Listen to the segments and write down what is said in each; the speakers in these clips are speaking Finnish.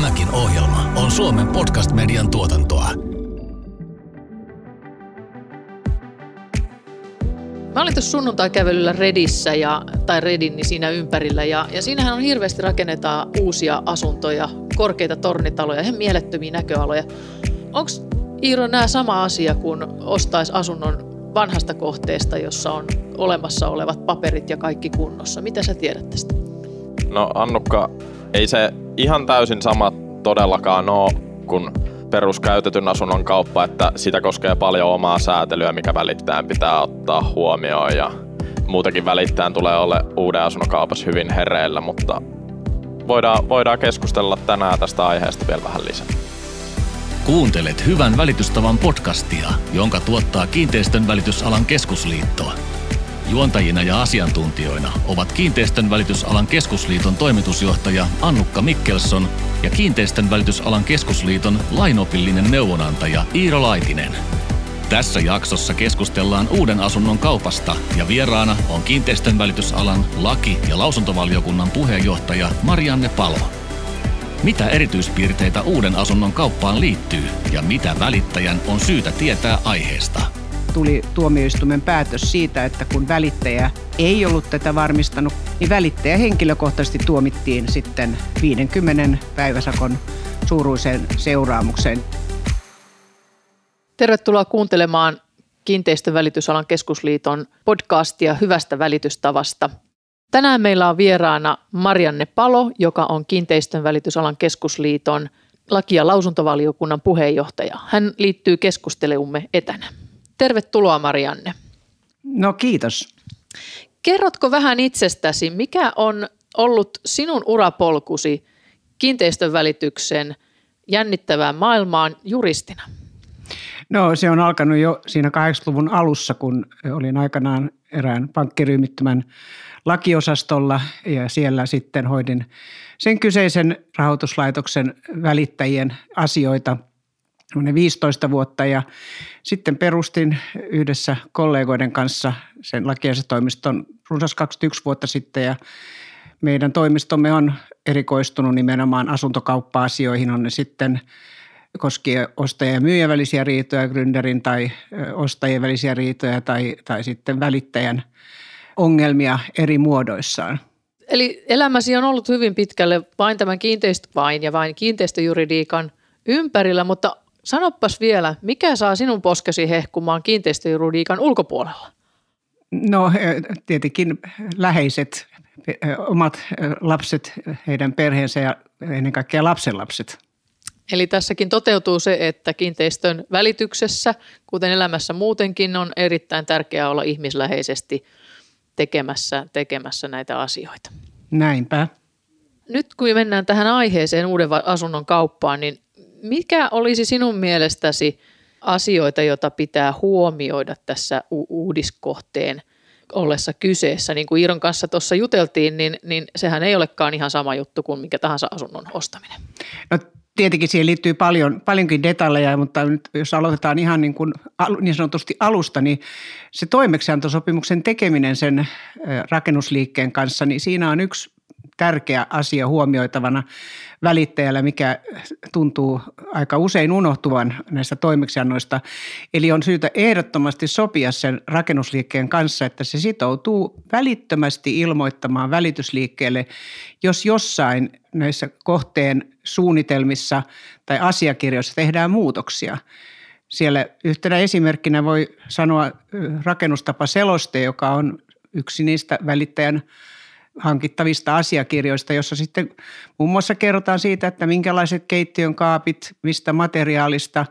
Tämäkin ohjelma on Suomen podcast-median tuotantoa. Mä olin tuossa sunnuntai-kävelyllä Redissä ja, tai Redin niin siinä ympärillä ja, ja siinähän on hirveästi rakennetaan uusia asuntoja, korkeita tornitaloja, ihan mielettömiä näköaloja. Onko Iiro nämä sama asia kuin ostaisi asunnon vanhasta kohteesta, jossa on olemassa olevat paperit ja kaikki kunnossa? Mitä sä tiedät tästä? No Annukka, ei se ihan täysin sama todellakaan ole kuin peruskäytetyn asunnon kauppa, että sitä koskee paljon omaa säätelyä, mikä välittäjän pitää ottaa huomioon ja muutenkin välittäjän tulee olla uuden asunnon kaupassa hyvin hereillä, mutta voidaan, voidaan keskustella tänään tästä aiheesta vielä vähän lisää. Kuuntelet Hyvän välitystavan podcastia, jonka tuottaa Kiinteistön välitysalan keskusliitto. Juontajina ja asiantuntijoina ovat Kiinteistön välitysalan keskusliiton toimitusjohtaja Annukka Mikkelson ja Kiinteistön välitysalan keskusliiton lainopillinen neuvonantaja Iiro Laitinen. Tässä jaksossa keskustellaan uuden asunnon kaupasta ja vieraana on Kiinteistön välitysalan laki- ja lausuntovaliokunnan puheenjohtaja Marianne Palo. Mitä erityispiirteitä uuden asunnon kauppaan liittyy ja mitä välittäjän on syytä tietää aiheesta? Tuli tuomioistuimen päätös siitä, että kun välittäjä ei ollut tätä varmistanut, niin välittäjä henkilökohtaisesti tuomittiin sitten 50 päiväsakon suuruiseen seuraamukseen. Tervetuloa kuuntelemaan Kiinteistövälitysalan keskusliiton podcastia hyvästä välitystavasta. Tänään meillä on vieraana Marianne Palo, joka on Kiinteistön välitysalan keskusliiton laki- ja lausuntovaliokunnan puheenjohtaja. Hän liittyy keskustelumme etänä. Tervetuloa Marianne. No kiitos. Kerrotko vähän itsestäsi, mikä on ollut sinun urapolkusi kiinteistön välityksen jännittävään maailmaan juristina? No se on alkanut jo siinä 80-luvun alussa, kun olin aikanaan erään pankkiryhmittymän lakiosastolla ja siellä sitten hoidin sen kyseisen rahoituslaitoksen välittäjien asioita – 15 vuotta ja sitten perustin yhdessä kollegoiden kanssa sen lakiasetoimiston runsas 21 vuotta sitten ja meidän toimistomme on erikoistunut nimenomaan asuntokauppa-asioihin, on ne sitten koskien ostaja- ja myyjän välisiä riitoja, gründerin tai ostajien välisiä riitoja tai, tai sitten välittäjän ongelmia eri muodoissaan. Eli elämäsi on ollut hyvin pitkälle vain tämän kiinteistö, vain ja vain kiinteistöjuridiikan ympärillä, mutta Sanoppas vielä, mikä saa sinun poskesi hehkumaan kiinteistöjuridiikan ulkopuolella? No tietenkin läheiset, omat lapset, heidän perheensä ja ennen kaikkea lapsenlapset. Eli tässäkin toteutuu se, että kiinteistön välityksessä, kuten elämässä muutenkin, on erittäin tärkeää olla ihmisläheisesti tekemässä, tekemässä näitä asioita. Näinpä. Nyt kun mennään tähän aiheeseen uuden asunnon kauppaan, niin mikä olisi sinun mielestäsi asioita, joita pitää huomioida tässä u- uudiskohteen ollessa kyseessä? Niin kuin Iiron kanssa tuossa juteltiin, niin, niin sehän ei olekaan ihan sama juttu kuin mikä tahansa asunnon ostaminen. No tietenkin siihen liittyy paljon, paljonkin detaljeja, mutta nyt jos aloitetaan ihan niin, kuin, niin sanotusti alusta, niin se toimeksiantosopimuksen tekeminen sen rakennusliikkeen kanssa, niin siinä on yksi tärkeä asia huomioitavana välittäjällä, mikä tuntuu aika usein unohtuvan näistä toimeksiannoista. Eli on syytä ehdottomasti sopia sen rakennusliikkeen kanssa, että se sitoutuu välittömästi ilmoittamaan välitysliikkeelle, jos jossain näissä kohteen suunnitelmissa tai asiakirjoissa tehdään muutoksia. Siellä yhtenä esimerkkinä voi sanoa rakennustapa seloste, joka on yksi niistä välittäjän hankittavista asiakirjoista, jossa sitten muun muassa kerrotaan siitä, että minkälaiset keittiön kaapit, mistä materiaalista,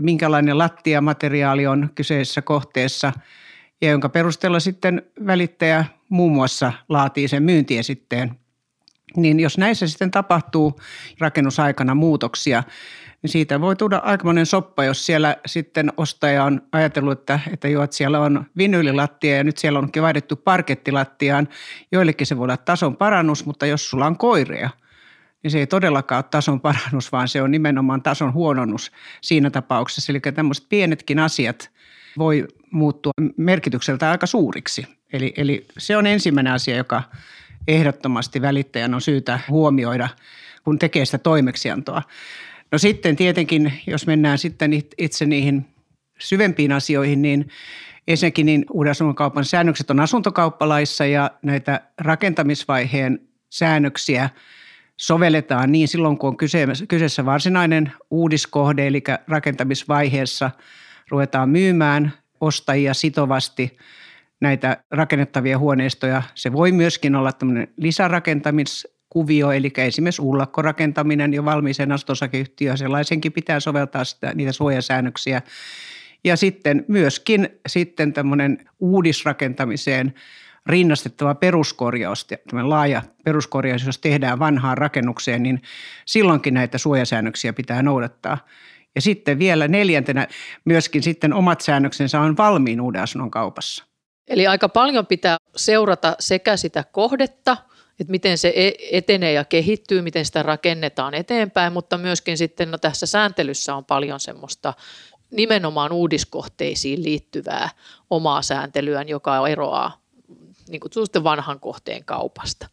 minkälainen lattiamateriaali on kyseisessä kohteessa ja jonka perusteella sitten välittäjä muun muassa laatii sen myyntiesitteen. Niin jos näissä sitten tapahtuu rakennusaikana muutoksia, niin siitä voi tulla aikamoinen soppa, jos siellä sitten ostaja on ajatellut, että, että joo, että siellä on vinyylilattia ja nyt siellä onkin vaihdettu parkettilattiaan. Joillekin se voi olla tason parannus, mutta jos sulla on koiria, niin se ei todellakaan ole tason parannus, vaan se on nimenomaan tason huononnus siinä tapauksessa. Eli tämmöiset pienetkin asiat voi muuttua merkitykseltä aika suuriksi. Eli, eli se on ensimmäinen asia, joka ehdottomasti välittäjän on syytä huomioida, kun tekee sitä toimeksiantoa. No sitten tietenkin, jos mennään sitten itse niihin syvempiin asioihin, niin ensinnäkin niin uuden kaupan säännökset on asuntokauppalaissa ja näitä rakentamisvaiheen säännöksiä sovelletaan niin silloin, kun on kyseessä varsinainen uudiskohde, eli rakentamisvaiheessa ruvetaan myymään ostajia sitovasti näitä rakennettavia huoneistoja. Se voi myöskin olla tämmöinen lisärakentamiskuvio, eli esimerkiksi ullakkorakentaminen jo valmiiseen astosakeyhtiöön, sellaisenkin pitää soveltaa sitä, niitä suojasäännöksiä. Ja sitten myöskin sitten tämmöinen uudisrakentamiseen rinnastettava peruskorjaus, tämmöinen laaja peruskorjaus, jos tehdään vanhaan rakennukseen, niin silloinkin näitä suojasäännöksiä pitää noudattaa. Ja sitten vielä neljäntenä myöskin sitten omat säännöksensä on valmiin uuden asunnon kaupassa. Eli aika paljon pitää seurata sekä sitä kohdetta, että miten se e-, etenee ja kehittyy, miten sitä rakennetaan eteenpäin, mutta myöskin sitten no tässä sääntelyssä on paljon semmoista nimenomaan uudiskohteisiin liittyvää omaa sääntelyään, joka eroaa niin kuin vanhan kohteen kaupasta.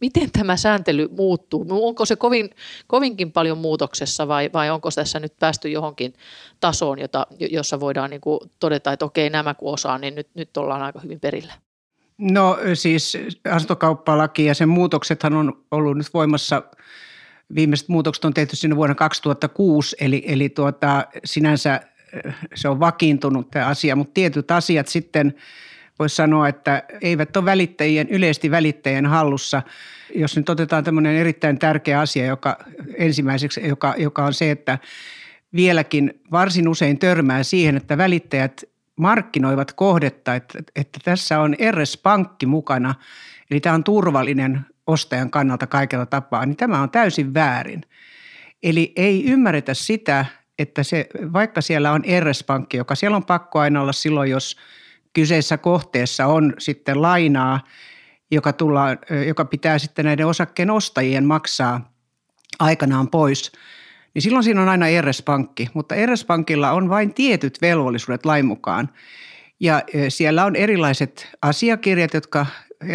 Miten tämä sääntely muuttuu? Onko se kovin, kovinkin paljon muutoksessa vai, vai onko tässä nyt päästy johonkin tasoon, jota, jossa voidaan niin todeta, että okei nämä kun osaa, niin nyt, nyt ollaan aika hyvin perillä? No siis asuntokauppalaki ja sen muutoksethan on ollut nyt voimassa Viimeiset muutokset on tehty sinne vuonna 2006, eli, eli tuota, sinänsä se on vakiintunut tämä asia, mutta tietyt asiat sitten voisi sanoa, että eivät ole välittäjien, yleisesti välittäjien hallussa. Jos nyt otetaan tämmöinen erittäin tärkeä asia, joka ensimmäiseksi, joka, joka on se, että vieläkin varsin usein törmää siihen, että välittäjät markkinoivat kohdetta, että, että tässä on RS-pankki mukana, eli tämä on turvallinen ostajan kannalta kaikella tapaa, niin tämä on täysin väärin. Eli ei ymmärretä sitä, että se, vaikka siellä on RS-pankki, joka siellä on pakko aina olla silloin, jos kyseessä kohteessa on sitten lainaa, joka, tullaan, joka pitää sitten näiden osakkeen ostajien maksaa aikanaan pois, niin silloin siinä on aina RS-pankki, mutta RS-pankilla on vain tietyt velvollisuudet lain mukaan. Ja siellä on erilaiset asiakirjat, jotka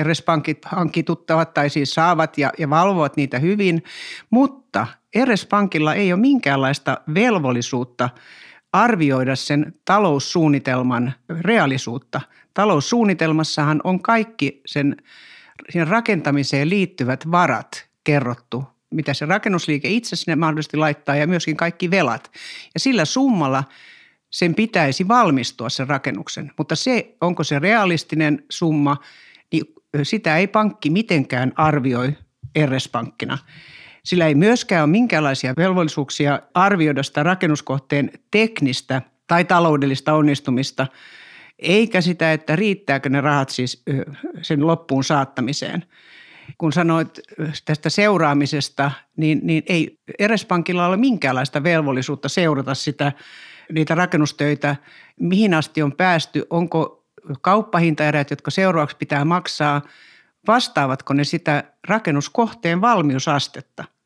RS-pankit hankituttavat tai siis saavat ja, ja valvovat niitä hyvin, mutta RS-pankilla ei ole minkäänlaista velvollisuutta arvioida sen taloussuunnitelman reaalisuutta. Taloussuunnitelmassahan on kaikki sen, sen rakentamiseen liittyvät varat kerrottu, mitä se rakennusliike itse sinne mahdollisesti laittaa ja myöskin kaikki velat. Ja sillä summalla sen pitäisi valmistua sen rakennuksen, mutta se, onko se realistinen summa, niin sitä ei pankki mitenkään arvioi RS-pankkina. Sillä ei myöskään ole minkäänlaisia velvollisuuksia arvioida sitä rakennuskohteen teknistä tai taloudellista onnistumista, eikä sitä, että riittääkö ne rahat siis sen loppuun saattamiseen. Kun sanoit tästä seuraamisesta, niin, niin ei Erespankilla ole minkäänlaista velvollisuutta seurata sitä, niitä rakennustöitä, mihin asti on päästy, onko kauppahintaerät, jotka seuraavaksi pitää maksaa, vastaavatko ne sitä rakennuskohteen valmiusastetta –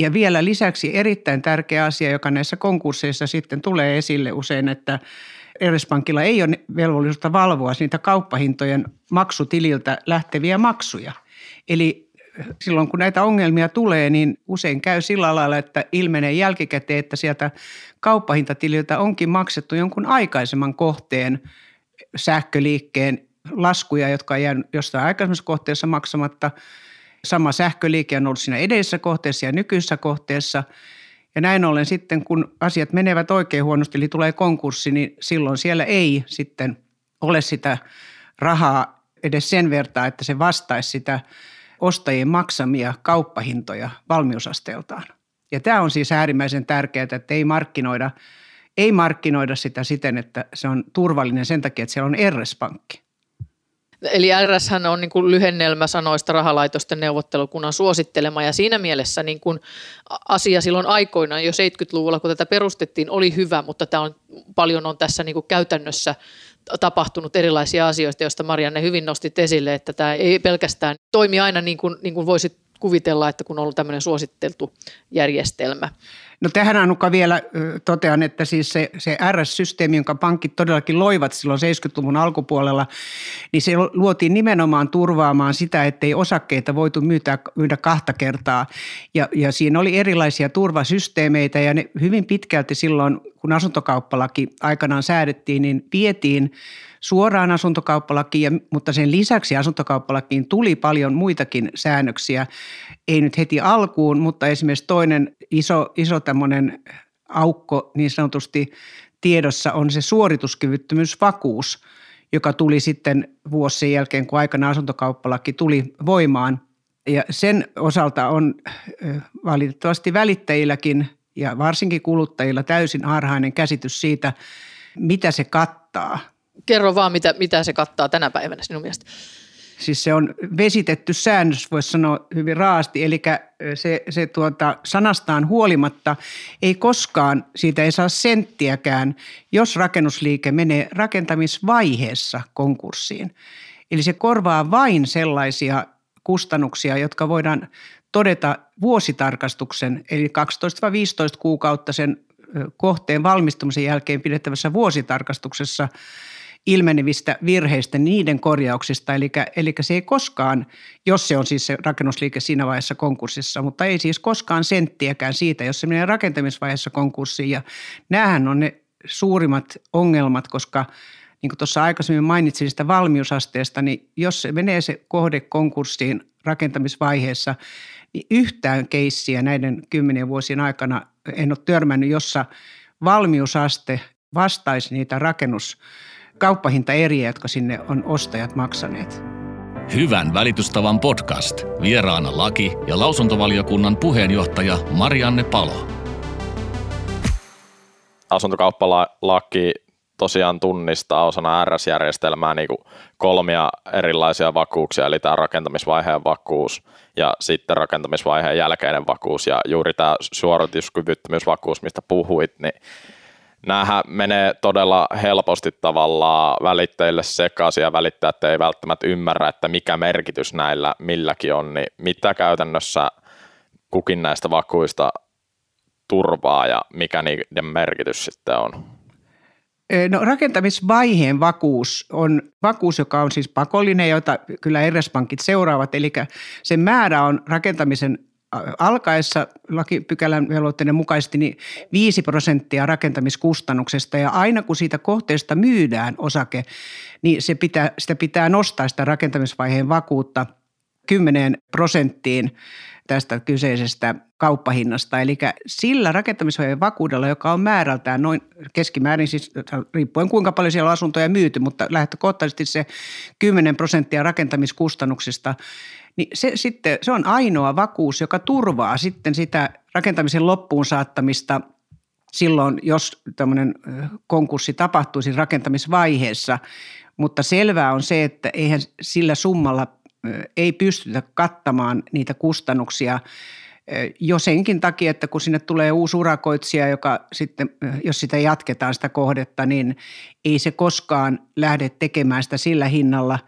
ja vielä lisäksi erittäin tärkeä asia, joka näissä konkursseissa sitten tulee esille usein, että Erespankilla ei ole velvollisuutta valvoa niitä kauppahintojen maksutililtä lähteviä maksuja. Eli silloin kun näitä ongelmia tulee, niin usein käy sillä lailla, että ilmenee jälkikäteen, että sieltä kauppahintatililtä onkin maksettu jonkun aikaisemman kohteen sähköliikkeen laskuja, jotka on jäänyt jostain aikaisemmassa kohteessa maksamatta – Sama sähköliike on ollut siinä edellisessä kohteessa ja nykyisessä kohteessa. Ja näin ollen sitten, kun asiat menevät oikein huonosti, eli tulee konkurssi, niin silloin siellä ei sitten ole sitä rahaa edes sen vertaa, että se vastaisi sitä ostajien maksamia kauppahintoja valmiusasteeltaan. Ja tämä on siis äärimmäisen tärkeää, että ei markkinoida, ei markkinoida sitä siten, että se on turvallinen sen takia, että siellä on RS-pankki. Eli RS on niin kuin lyhennelmä sanoista rahalaitosten neuvottelukunnan suosittelema ja siinä mielessä niin kuin asia silloin aikoinaan jo 70-luvulla, kun tätä perustettiin, oli hyvä, mutta tämä on, paljon on tässä niin kuin käytännössä tapahtunut erilaisia asioita, joista Marianne hyvin nostit esille, että tämä ei pelkästään toimi aina niin kuin, niin kuin voisit kuvitella, että kun on ollut tämmöinen suositteltu järjestelmä. No tähän Annukka vielä totean, että siis se, se RS-systeemi, jonka pankit todellakin loivat silloin 70-luvun alkupuolella, niin se luotiin nimenomaan turvaamaan sitä, ettei osakkeita voitu myydä, myydä kahta kertaa. Ja, ja siinä oli erilaisia turvasysteemeitä ja ne hyvin pitkälti silloin, kun asuntokauppalaki aikanaan säädettiin, niin vietiin suoraan asuntokauppalakiin, mutta sen lisäksi asuntokauppalakiin tuli paljon muitakin säännöksiä. Ei nyt heti alkuun, mutta esimerkiksi toinen iso, iso tämmöinen aukko niin sanotusti tiedossa on se suorituskyvyttömyysvakuus, joka tuli sitten vuosien jälkeen, kun aikana asuntokauppalaki tuli voimaan. Ja sen osalta on valitettavasti välittäjilläkin ja varsinkin kuluttajilla täysin harhainen käsitys siitä, mitä se kattaa. Kerro vaan, mitä, mitä se kattaa tänä päivänä sinun mielestä. Siis se on vesitetty säännös, voisi sanoa hyvin raasti, eli se, se tuota, sanastaan huolimatta ei koskaan, siitä ei saa senttiäkään, jos rakennusliike menee rakentamisvaiheessa konkurssiin. Eli se korvaa vain sellaisia kustannuksia, jotka voidaan todeta vuositarkastuksen, eli 12-15 kuukautta sen kohteen valmistumisen jälkeen pidettävässä vuositarkastuksessa – ilmenevistä virheistä, niiden korjauksista. Eli, eli se ei koskaan, jos se on siis se rakennusliike siinä vaiheessa konkurssissa, mutta ei siis koskaan senttiäkään siitä, jos se menee rakentamisvaiheessa konkurssiin. Ja näähän on ne suurimmat ongelmat, koska niin kuin tuossa aikaisemmin mainitsin sitä valmiusasteesta, niin jos se menee se kohde konkurssiin rakentamisvaiheessa, niin yhtään keissiä näiden kymmenen vuosien aikana en ole törmännyt, jossa valmiusaste vastaisi niitä rakennus- kauppahintaeriä, jotka sinne on ostajat maksaneet. Hyvän välitystavan podcast. Vieraana laki- ja lausuntovaliokunnan puheenjohtaja Marianne Palo. Asuntokauppalaki tosiaan tunnistaa osana RS-järjestelmää niin kuin kolmia erilaisia vakuuksia, eli tämä rakentamisvaiheen vakuus ja sitten rakentamisvaiheen jälkeinen vakuus ja juuri tämä suorituskyvyttömyysvakuus, mistä puhuit, niin näähän menee todella helposti tavallaan välittäjille sekaisin ja välittäjät ei välttämättä ymmärrä, että mikä merkitys näillä milläkin on, niin mitä käytännössä kukin näistä vakuista turvaa ja mikä niiden merkitys sitten on? No rakentamisvaiheen vakuus on vakuus, joka on siis pakollinen, jota kyllä RS-pankit seuraavat, eli sen määrä on rakentamisen alkaessa lakipykälän velvoitteiden mukaisesti niin 5 prosenttia rakentamiskustannuksesta ja aina kun siitä kohteesta myydään osake, niin se pitää, sitä pitää nostaa sitä rakentamisvaiheen vakuutta 10 prosenttiin tästä kyseisestä kauppahinnasta. Eli sillä rakentamisvaiheen vakuudella, joka on määrältään noin keskimäärin, siis riippuen kuinka paljon siellä on asuntoja myyty, mutta lähtökohtaisesti se 10 prosenttia rakentamiskustannuksista, niin se, sitten, se on ainoa vakuus, joka turvaa sitten sitä rakentamisen loppuun saattamista silloin, jos tämmöinen konkurssi tapahtuisi rakentamisvaiheessa. Mutta selvää on se, että eihän sillä summalla ei pystytä kattamaan niitä kustannuksia jo senkin takia, että kun sinne tulee uusi urakoitsija, joka sitten, jos sitä jatketaan sitä kohdetta, niin ei se koskaan lähde tekemään sitä sillä hinnalla,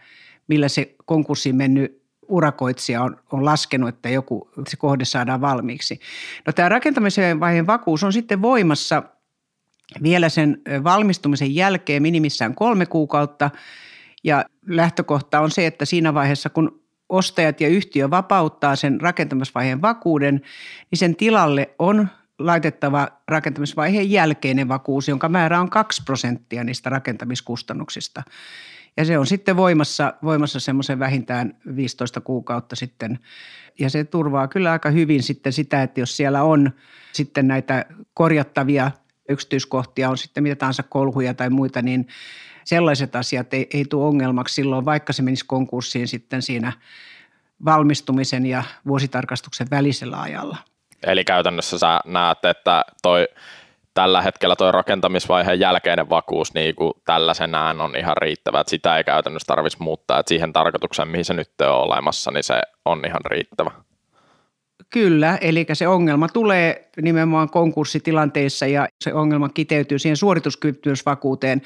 millä se konkurssiin mennyt urakoitsija on, on laskenut, että joku se kohde saadaan valmiiksi. No tämä rakentamisen vaiheen vakuus on sitten voimassa vielä sen valmistumisen jälkeen minimissään kolme kuukautta ja lähtökohta on se, että siinä vaiheessa kun ostajat ja yhtiö vapauttaa sen rakentamisvaiheen vakuuden, niin sen tilalle on laitettava rakentamisvaiheen jälkeinen vakuus, jonka määrä on 2 prosenttia niistä rakentamiskustannuksista. Ja se on sitten voimassa, voimassa semmoisen vähintään 15 kuukautta sitten. Ja se turvaa kyllä aika hyvin sitten sitä, että jos siellä on sitten näitä korjattavia yksityiskohtia, on sitten mitä tahansa kolhuja tai muita, niin sellaiset asiat ei, ei tule ongelmaksi silloin, vaikka se menisi konkurssiin sitten siinä valmistumisen ja vuositarkastuksen välisellä ajalla. Eli käytännössä sä näet, että toi tällä hetkellä tuo rakentamisvaiheen jälkeinen vakuus niin kuin tällaisenään on ihan riittävä, että sitä ei käytännössä tarvitsisi muuttaa, että siihen tarkoitukseen, mihin se nyt on olemassa, niin se on ihan riittävä. Kyllä, eli se ongelma tulee nimenomaan konkurssitilanteissa ja se ongelma kiteytyy siihen suorituskyvyttömyysvakuuteen.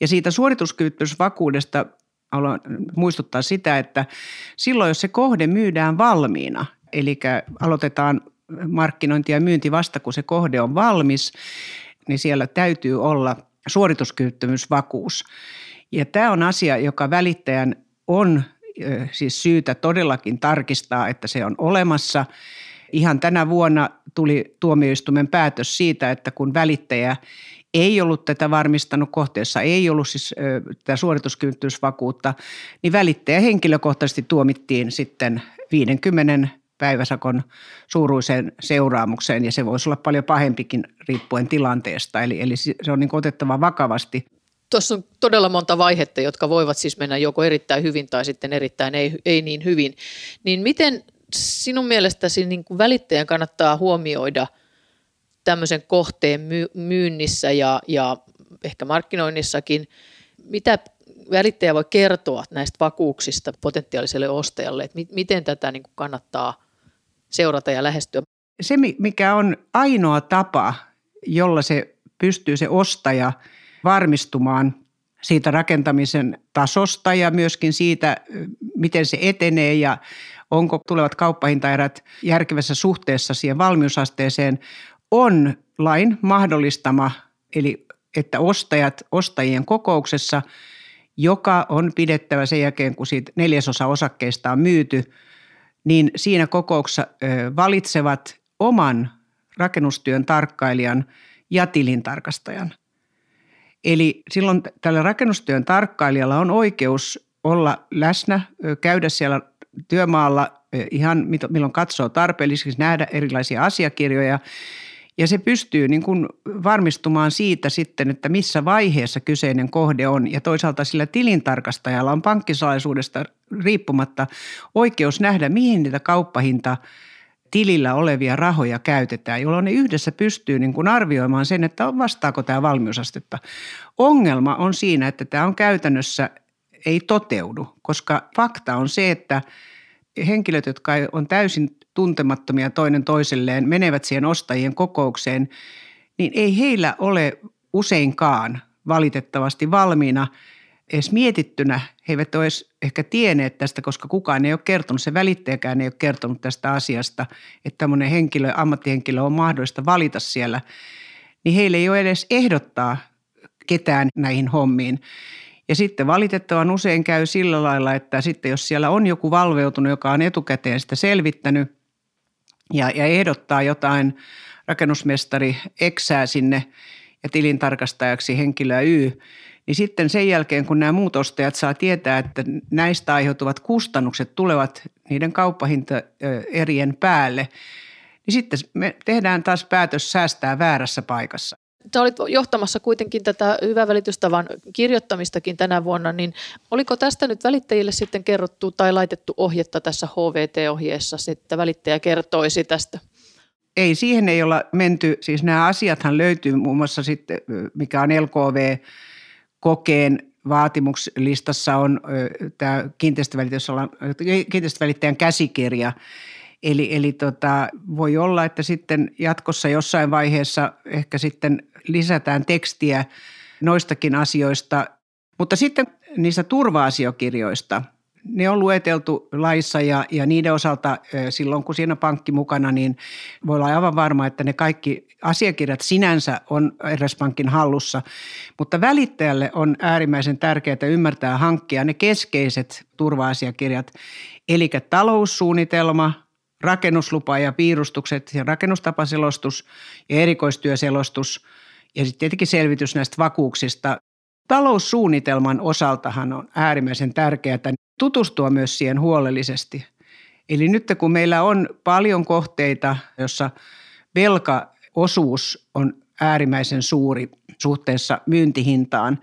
Ja siitä suorituskyvyttömyysvakuudesta haluan muistuttaa sitä, että silloin jos se kohde myydään valmiina, eli aloitetaan markkinointi ja myynti vasta, kun se kohde on valmis, niin siellä täytyy olla suorituskyvyttömyysvakuus. Ja tämä on asia, joka välittäjän on siis syytä todellakin tarkistaa, että se on olemassa. Ihan tänä vuonna tuli tuomioistuimen päätös siitä, että kun välittäjä ei ollut tätä varmistanut, kohteessa ei ollut siis tätä suorituskyvyttömyysvakuutta, niin välittäjä henkilökohtaisesti tuomittiin sitten 50 päiväsakon suuruiseen seuraamukseen ja se voisi olla paljon pahempikin riippuen tilanteesta. Eli, eli se on niin otettava vakavasti. Tuossa on todella monta vaihetta, jotka voivat siis mennä joko erittäin hyvin tai sitten erittäin ei, ei niin hyvin. Niin miten sinun mielestäsi niin kuin välittäjän kannattaa huomioida tämmöisen kohteen myynnissä ja, ja ehkä markkinoinnissakin, mitä välittäjä voi kertoa näistä vakuuksista potentiaaliselle ostajalle, että miten tätä niin kuin kannattaa seurata ja lähestyä? Se, mikä on ainoa tapa, jolla se pystyy se ostaja varmistumaan siitä rakentamisen tasosta ja myöskin siitä, miten se etenee ja onko tulevat kauppahintaerät järkevässä suhteessa siihen valmiusasteeseen, on lain mahdollistama, eli että ostajat ostajien kokouksessa, joka on pidettävä sen jälkeen, kun siitä neljäsosa osakkeista on myyty, niin siinä kokouksessa valitsevat oman rakennustyön tarkkailijan ja tilintarkastajan. Eli silloin tällä rakennustyön tarkkailijalla on oikeus olla läsnä, käydä siellä työmaalla ihan milloin katsoo tarpeelliseksi, nähdä erilaisia asiakirjoja ja se pystyy niin kuin varmistumaan siitä sitten, että missä vaiheessa kyseinen kohde on. Ja toisaalta sillä tilintarkastajalla on pankkisalaisuudesta riippumatta oikeus nähdä, mihin niitä kauppahinta tilillä olevia rahoja käytetään, jolloin ne yhdessä pystyy niin kuin arvioimaan sen, että vastaako tämä valmiusastetta. Ongelma on siinä, että tämä on käytännössä ei toteudu, koska fakta on se, että henkilöt, jotka on täysin tuntemattomia toinen toiselleen, menevät siihen ostajien kokoukseen, niin ei heillä ole useinkaan valitettavasti valmiina edes mietittynä. He eivät ole edes ehkä tienneet tästä, koska kukaan ei ole kertonut, se välittäjäkään ei ole kertonut tästä asiasta, että tämmöinen henkilö, ammattihenkilö on mahdollista valita siellä. Niin heille ei ole edes ehdottaa ketään näihin hommiin. Ja sitten valitettavan usein käy sillä lailla, että sitten jos siellä on joku valveutunut, joka on etukäteen sitä selvittänyt ja, ja ehdottaa jotain rakennusmestari eksää sinne ja tilintarkastajaksi henkilöä Y, niin sitten sen jälkeen, kun nämä muut ostajat saa tietää, että näistä aiheutuvat kustannukset tulevat niiden kauppahintaerien päälle, niin sitten me tehdään taas päätös säästää väärässä paikassa sä olit johtamassa kuitenkin tätä hyvän välitystavan kirjoittamistakin tänä vuonna, niin oliko tästä nyt välittäjille sitten kerrottu tai laitettu ohjetta tässä HVT-ohjeessa, että välittäjä kertoisi tästä? Ei, siihen ei olla menty. Siis nämä asiathan löytyy muun muassa sitten, mikä on LKV kokeen vaatimuslistassa on tämä kiinteistövälittäjän käsikirja – Eli, eli tota, voi olla, että sitten jatkossa jossain vaiheessa ehkä sitten lisätään tekstiä noistakin asioista. Mutta sitten niistä turva-asiakirjoista, ne on lueteltu laissa ja, ja niiden osalta silloin, kun siinä on pankki mukana, niin voi olla aivan varma, että ne kaikki asiakirjat sinänsä on RS-pankin hallussa. Mutta välittäjälle on äärimmäisen tärkeää ymmärtää hankkia ne keskeiset turva-asiakirjat, eli taloussuunnitelma, rakennuslupa ja piirustukset ja rakennustapaselostus ja erikoistyöselostus ja sitten tietenkin selvitys näistä vakuuksista. Taloussuunnitelman osaltahan on äärimmäisen tärkeää tutustua myös siihen huolellisesti. Eli nyt kun meillä on paljon kohteita, jossa velkaosuus on äärimmäisen suuri suhteessa myyntihintaan,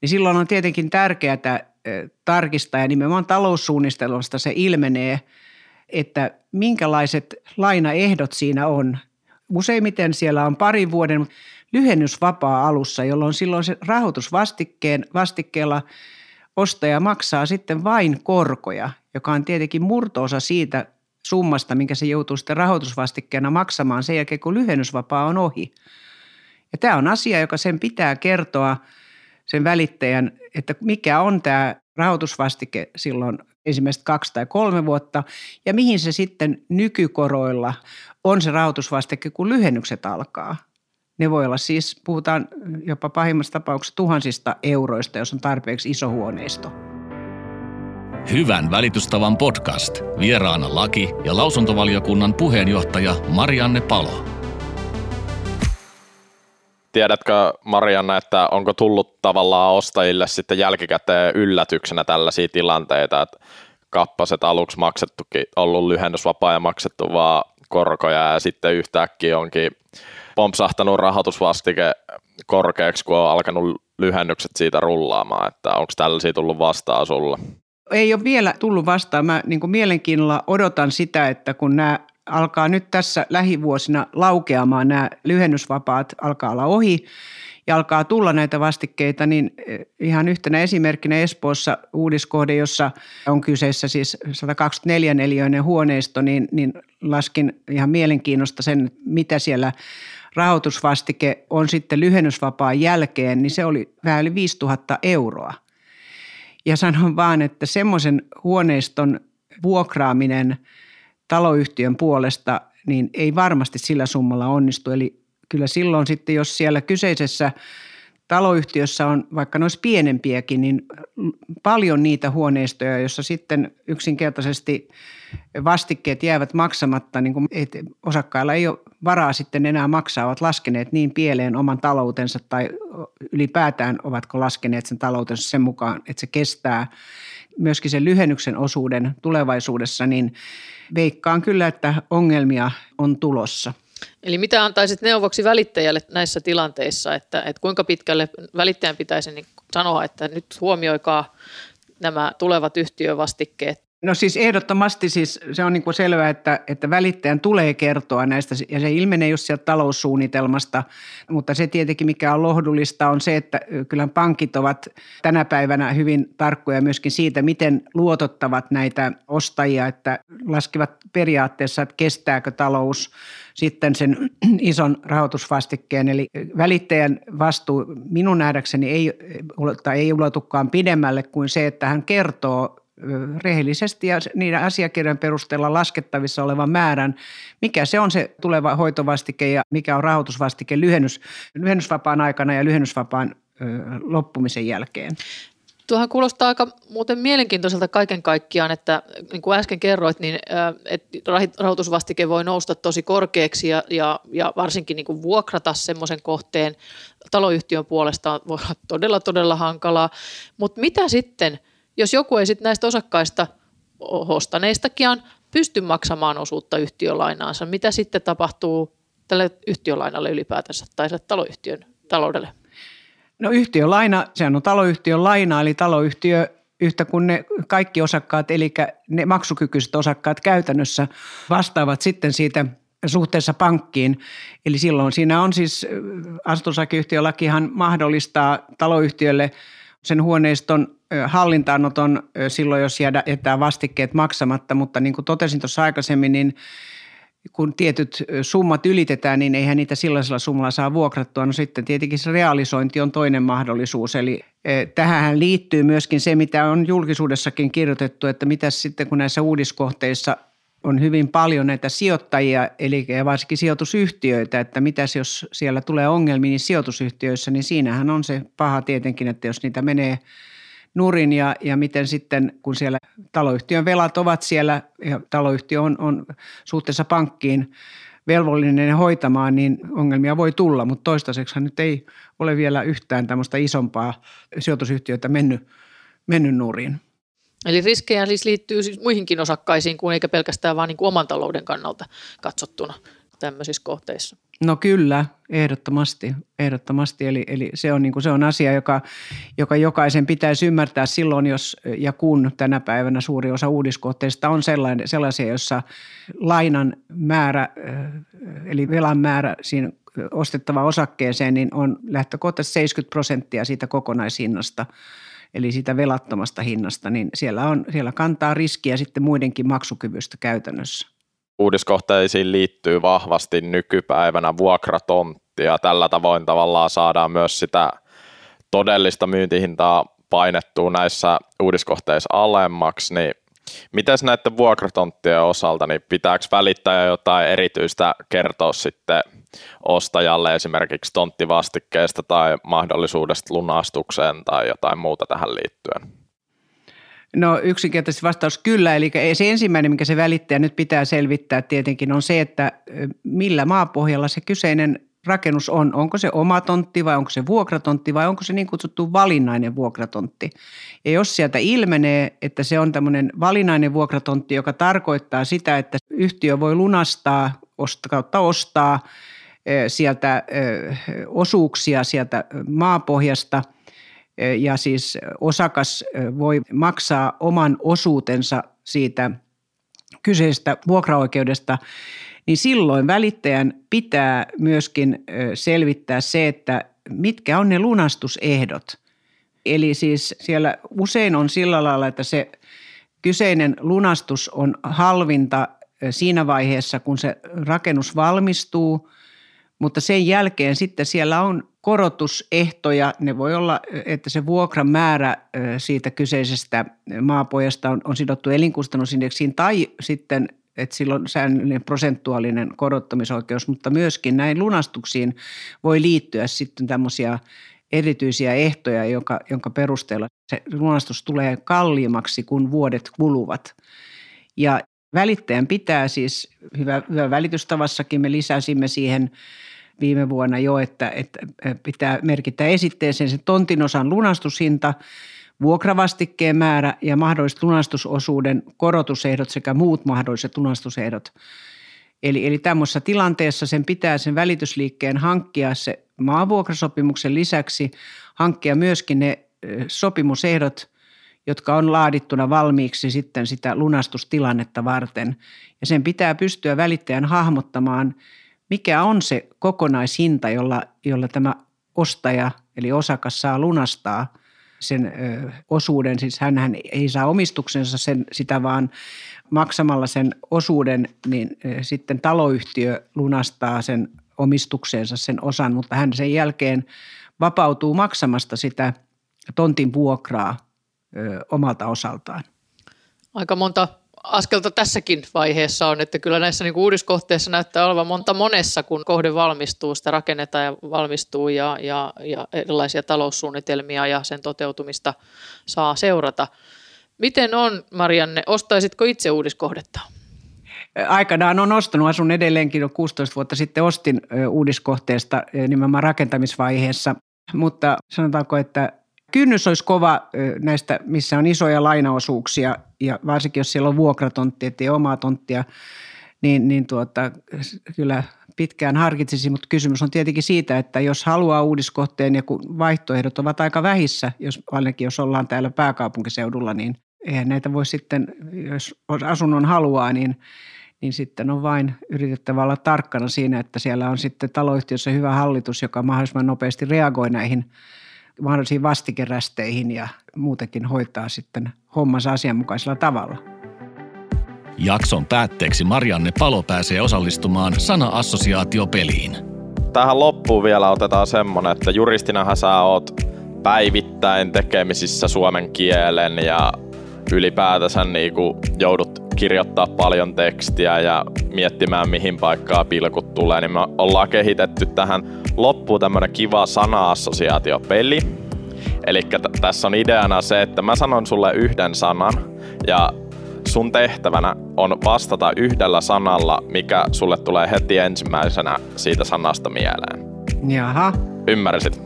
niin silloin on tietenkin tärkeää eh, tarkistaa ja nimenomaan taloussuunnitelmasta se ilmenee – että minkälaiset lainaehdot siinä on. Useimmiten siellä on parin vuoden lyhennysvapaa alussa, jolloin silloin se rahoitusvastikkeen vastikkeella ostaja maksaa sitten vain korkoja, joka on tietenkin murtoosa siitä summasta, minkä se joutuu sitten rahoitusvastikkeena maksamaan sen jälkeen, kun lyhennysvapaa on ohi. Ja tämä on asia, joka sen pitää kertoa sen välittäjän, että mikä on tämä rahoitusvastike silloin ensimmäiset kaksi tai kolme vuotta, ja mihin se sitten nykykoroilla on se rahoitusvastike, kun lyhennykset alkaa. Ne voi olla siis, puhutaan jopa pahimmassa tapauksessa tuhansista euroista, jos on tarpeeksi iso huoneisto. Hyvän välitystavan podcast. Vieraana laki- ja lausuntovaliokunnan puheenjohtaja Marianne Palo. Tiedätkö Marianna, että onko tullut tavallaan ostajille sitten jälkikäteen yllätyksenä tällaisia tilanteita, että kappaset aluksi maksettukin, ollut lyhennysvapaa ja maksettu vaan korkoja ja sitten yhtäkkiä onkin pompsahtanut rahoitusvastike korkeaksi, kun on alkanut lyhennykset siitä rullaamaan, että onko tällaisia tullut vastaan sulle? Ei ole vielä tullut vastaan. Mä niin mielenkiinnolla odotan sitä, että kun nämä alkaa nyt tässä lähivuosina laukeamaan, nämä lyhennysvapaat alkaa olla ohi ja alkaa tulla näitä vastikkeita, niin eh, ihan yhtenä esimerkkinä Espoossa uudiskohde, jossa on kyseessä siis 124 neliöinen huoneisto, niin, niin laskin ihan mielenkiinnosta sen, mitä siellä rahoitusvastike on sitten lyhennysvapaan jälkeen, niin se oli vähän yli 5000 euroa. Ja sanon vaan, että semmoisen huoneiston vuokraaminen taloyhtiön puolesta, niin ei varmasti sillä summalla onnistu. Eli kyllä silloin sitten, jos siellä kyseisessä taloyhtiössä on vaikka noissa pienempiäkin, niin paljon niitä huoneistoja, joissa sitten yksinkertaisesti vastikkeet jäävät maksamatta, niin kuin osakkailla ei ole varaa sitten enää maksaa, ovat laskeneet niin pieleen oman taloutensa tai ylipäätään ovatko laskeneet sen taloutensa sen mukaan, että se kestää myöskin sen lyhennyksen osuuden tulevaisuudessa, niin veikkaan kyllä, että ongelmia on tulossa. Eli mitä antaisit neuvoksi välittäjälle näissä tilanteissa, että, että kuinka pitkälle välittäjän pitäisi niin sanoa, että nyt huomioikaa nämä tulevat yhtiövastikkeet No siis ehdottomasti siis se on niin kuin selvää, että, että välittäjän tulee kertoa näistä ja se ilmenee just sieltä taloussuunnitelmasta, mutta se tietenkin mikä on lohdullista on se, että kyllä pankit ovat tänä päivänä hyvin tarkkoja myöskin siitä, miten luotottavat näitä ostajia, että laskevat periaatteessa, että kestääkö talous sitten sen ison rahoitusvastikkeen. Eli välittäjän vastuu minun nähdäkseni ei, ei ulotukaan pidemmälle kuin se, että hän kertoo rehellisesti ja niiden asiakirjan perusteella laskettavissa olevan määrän, mikä se on se tuleva hoitovastike ja mikä on rahoitusvastike lyhennys, lyhennysvapaan aikana ja lyhennysvapaan ö, loppumisen jälkeen. Tuohan kuulostaa aika muuten mielenkiintoiselta kaiken kaikkiaan, että niin kuin äsken kerroit, niin että rahoitusvastike voi nousta tosi korkeaksi ja, ja, ja varsinkin niin kuin vuokrata semmoisen kohteen taloyhtiön puolesta voi olla todella, todella hankalaa. Mutta mitä sitten – jos joku ei sitten näistä osakkaista ostaneistakin pysty maksamaan osuutta yhtiölainaansa, mitä sitten tapahtuu tälle yhtiölainalle ylipäätänsä tai taloyhtiön taloudelle? No yhtiölaina, sehän on taloyhtiön laina, eli taloyhtiö yhtä kuin ne kaikki osakkaat, eli ne maksukykyiset osakkaat käytännössä vastaavat sitten siitä suhteessa pankkiin. Eli silloin siinä on siis, asunto-osakeyhtiölakihan mahdollistaa taloyhtiölle sen huoneiston hallintaanoton silloin, jos jätetään vastikkeet maksamatta, mutta niin kuin totesin tuossa aikaisemmin, niin kun tietyt summat ylitetään, niin eihän niitä sellaisella summalla saa vuokrattua. No sitten tietenkin se realisointi on toinen mahdollisuus. Eli tähän liittyy myöskin se, mitä on julkisuudessakin kirjoitettu, että mitä sitten kun näissä uudiskohteissa on hyvin paljon näitä sijoittajia, eli varsinkin sijoitusyhtiöitä, että mitäs jos siellä tulee ongelmia niin sijoitusyhtiöissä, niin siinähän on se paha tietenkin, että jos niitä menee – nurin ja, ja miten sitten, kun siellä taloyhtiön velat ovat siellä ja taloyhtiö on, on suhteessa pankkiin velvollinen hoitamaan, niin ongelmia voi tulla, mutta toistaiseksi nyt ei ole vielä yhtään tämmöistä isompaa sijoitusyhtiötä mennyt, mennyt nurin. Eli riskejä siis liittyy siis muihinkin osakkaisiin kuin eikä pelkästään vain niin oman talouden kannalta katsottuna tämmöisissä kohteissa. No kyllä, ehdottomasti. ehdottomasti. Eli, eli se, on, niin kuin, se on asia, joka, joka jokaisen pitäisi ymmärtää silloin, jos ja kun tänä päivänä suuri osa uudiskohteista on sellainen, sellaisia, jossa lainan määrä, eli velan määrä siinä ostettava osakkeeseen, niin on lähtökohtaisesti 70 prosenttia siitä kokonaishinnasta eli siitä velattomasta hinnasta, niin siellä, on, siellä kantaa riskiä sitten muidenkin maksukyvystä käytännössä uudiskohteisiin liittyy vahvasti nykypäivänä vuokratontti ja tällä tavoin tavallaan saadaan myös sitä todellista myyntihintaa painettua näissä uudiskohteissa alemmaksi, niin Mites näiden vuokratonttien osalta, niin pitääkö välittäjä jotain erityistä kertoa sitten ostajalle esimerkiksi tonttivastikkeesta tai mahdollisuudesta lunastukseen tai jotain muuta tähän liittyen? No yksinkertaisesti vastaus kyllä, eli se ensimmäinen, mikä se välittäjä nyt pitää selvittää tietenkin on se, että millä maapohjalla se kyseinen rakennus on. Onko se oma tontti vai onko se vuokratontti vai onko se niin kutsuttu valinnainen vuokratontti. Ja jos sieltä ilmenee, että se on tämmöinen valinnainen vuokratontti, joka tarkoittaa sitä, että yhtiö voi lunastaa kautta ostaa sieltä osuuksia sieltä maapohjasta ja siis osakas voi maksaa oman osuutensa siitä kyseisestä vuokraoikeudesta, niin silloin välittäjän pitää myöskin selvittää se, että mitkä on ne lunastusehdot. Eli siis siellä usein on sillä lailla, että se kyseinen lunastus on halvinta siinä vaiheessa, kun se rakennus valmistuu, mutta sen jälkeen sitten siellä on korotusehtoja. Ne voi olla, että se vuokran määrä siitä kyseisestä maapojasta on, on sidottu elinkustannusindeksiin tai sitten että silloin säännöllinen prosentuaalinen korottamisoikeus, mutta myöskin näin lunastuksiin voi liittyä sitten tämmöisiä erityisiä ehtoja, jonka, jonka perusteella se lunastus tulee kalliimmaksi, kun vuodet kuluvat. Ja välittäjän pitää siis, hyvä, hyvä välitystavassakin me lisäsimme siihen viime vuonna jo, että, että pitää merkitä esitteeseen sen tontin osan lunastushinta – vuokravastikkeen määrä ja mahdolliset lunastusosuuden korotusehdot sekä muut mahdolliset lunastusehdot. Eli, eli tämmöisessä tilanteessa sen pitää sen välitysliikkeen hankkia se maavuokrasopimuksen lisäksi hankkia myöskin ne sopimusehdot, jotka on laadittuna valmiiksi sitten sitä lunastustilannetta varten. Ja sen pitää pystyä välittäjän hahmottamaan, mikä on se kokonaishinta, jolla, jolla tämä ostaja eli osakas saa lunastaa – sen osuuden, siis hän ei saa omistuksensa sen, sitä vaan maksamalla sen osuuden, niin sitten taloyhtiö lunastaa sen omistuksensa sen osan, mutta hän sen jälkeen vapautuu maksamasta sitä tontin vuokraa omalta osaltaan. Aika monta askelta tässäkin vaiheessa on, että kyllä näissä niin uudiskohteissa näyttää olevan monta monessa, kun kohde valmistuu, sitä rakennetaan ja valmistuu ja, ja, ja erilaisia taloussuunnitelmia ja sen toteutumista saa seurata. Miten on, Marianne, ostaisitko itse uudiskohdetta? Aikanaan on ostanut, asun edelleenkin jo 16 vuotta sitten ostin uudiskohteesta nimenomaan rakentamisvaiheessa, mutta sanotaanko, että kynnys olisi kova näistä, missä on isoja lainaosuuksia ja varsinkin jos siellä on vuokratontti, ettei omaa tonttia, niin, niin tuota, kyllä pitkään harkitsisi, mutta kysymys on tietenkin siitä, että jos haluaa uudiskohteen ja kun vaihtoehdot ovat aika vähissä, jos, ainakin jos ollaan täällä pääkaupunkiseudulla, niin eihän näitä voi sitten, jos asunnon haluaa, niin, niin sitten on vain yritettävä olla tarkkana siinä, että siellä on sitten taloyhtiössä hyvä hallitus, joka mahdollisimman nopeasti reagoi näihin mahdollisiin vastikerästeihin ja muutenkin hoitaa sitten hommansa asianmukaisella tavalla. Jakson päätteeksi Marianne Palo pääsee osallistumaan sana-assosiaatiopeliin. Tähän loppuun vielä otetaan semmonen, että juristinahan sä oot päivittäin tekemisissä suomen kielen ja ylipäätänsä niin joudut kirjoittaa paljon tekstiä ja miettimään mihin paikkaa pilkut tulee, niin me ollaan kehitetty tähän loppuun tämmönen kiva sana-assosiaatiopeli. Eli t- tässä on ideana se, että mä sanon sulle yhden sanan ja sun tehtävänä on vastata yhdellä sanalla, mikä sulle tulee heti ensimmäisenä siitä sanasta mieleen. Jaha. Ymmärsit?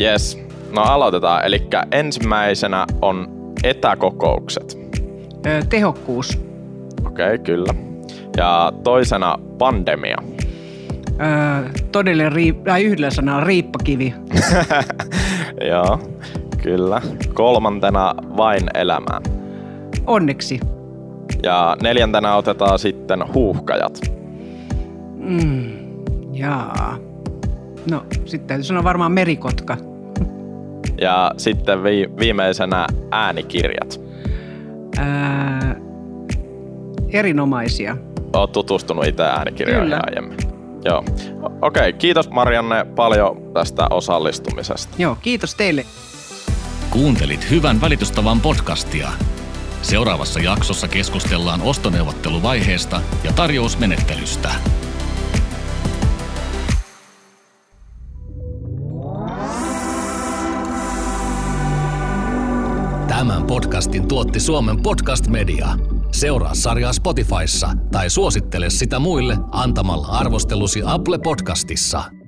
Yes. No aloitetaan. Eli ensimmäisenä on etäkokoukset. Ö, tehokkuus. Okei, okay, kyllä. Ja toisena pandemia. Öö, todellinen riip- tai yhdellä sanalla riippakivi. Joo, kyllä. Kolmantena vain elämää. Onneksi. Ja neljäntenä otetaan sitten huuhkajat. Mm, jaa. No, sitten täytyy sanoa varmaan merikotka. Ja sitten vi- viimeisenä äänikirjat. Ää, erinomaisia. Olet tutustunut itse äänikirjoihin Kyllä. aiemmin. Joo. Okei, okay, kiitos Marianne paljon tästä osallistumisesta. Joo, kiitos teille. Kuuntelit Hyvän välitystavan podcastia. Seuraavassa jaksossa keskustellaan ostoneuvotteluvaiheesta ja tarjousmenettelystä. Tämän podcastin tuotti Suomen Podcast Media. Seuraa sarjaa Spotifyssa tai suosittele sitä muille antamalla arvostelusi Apple Podcastissa.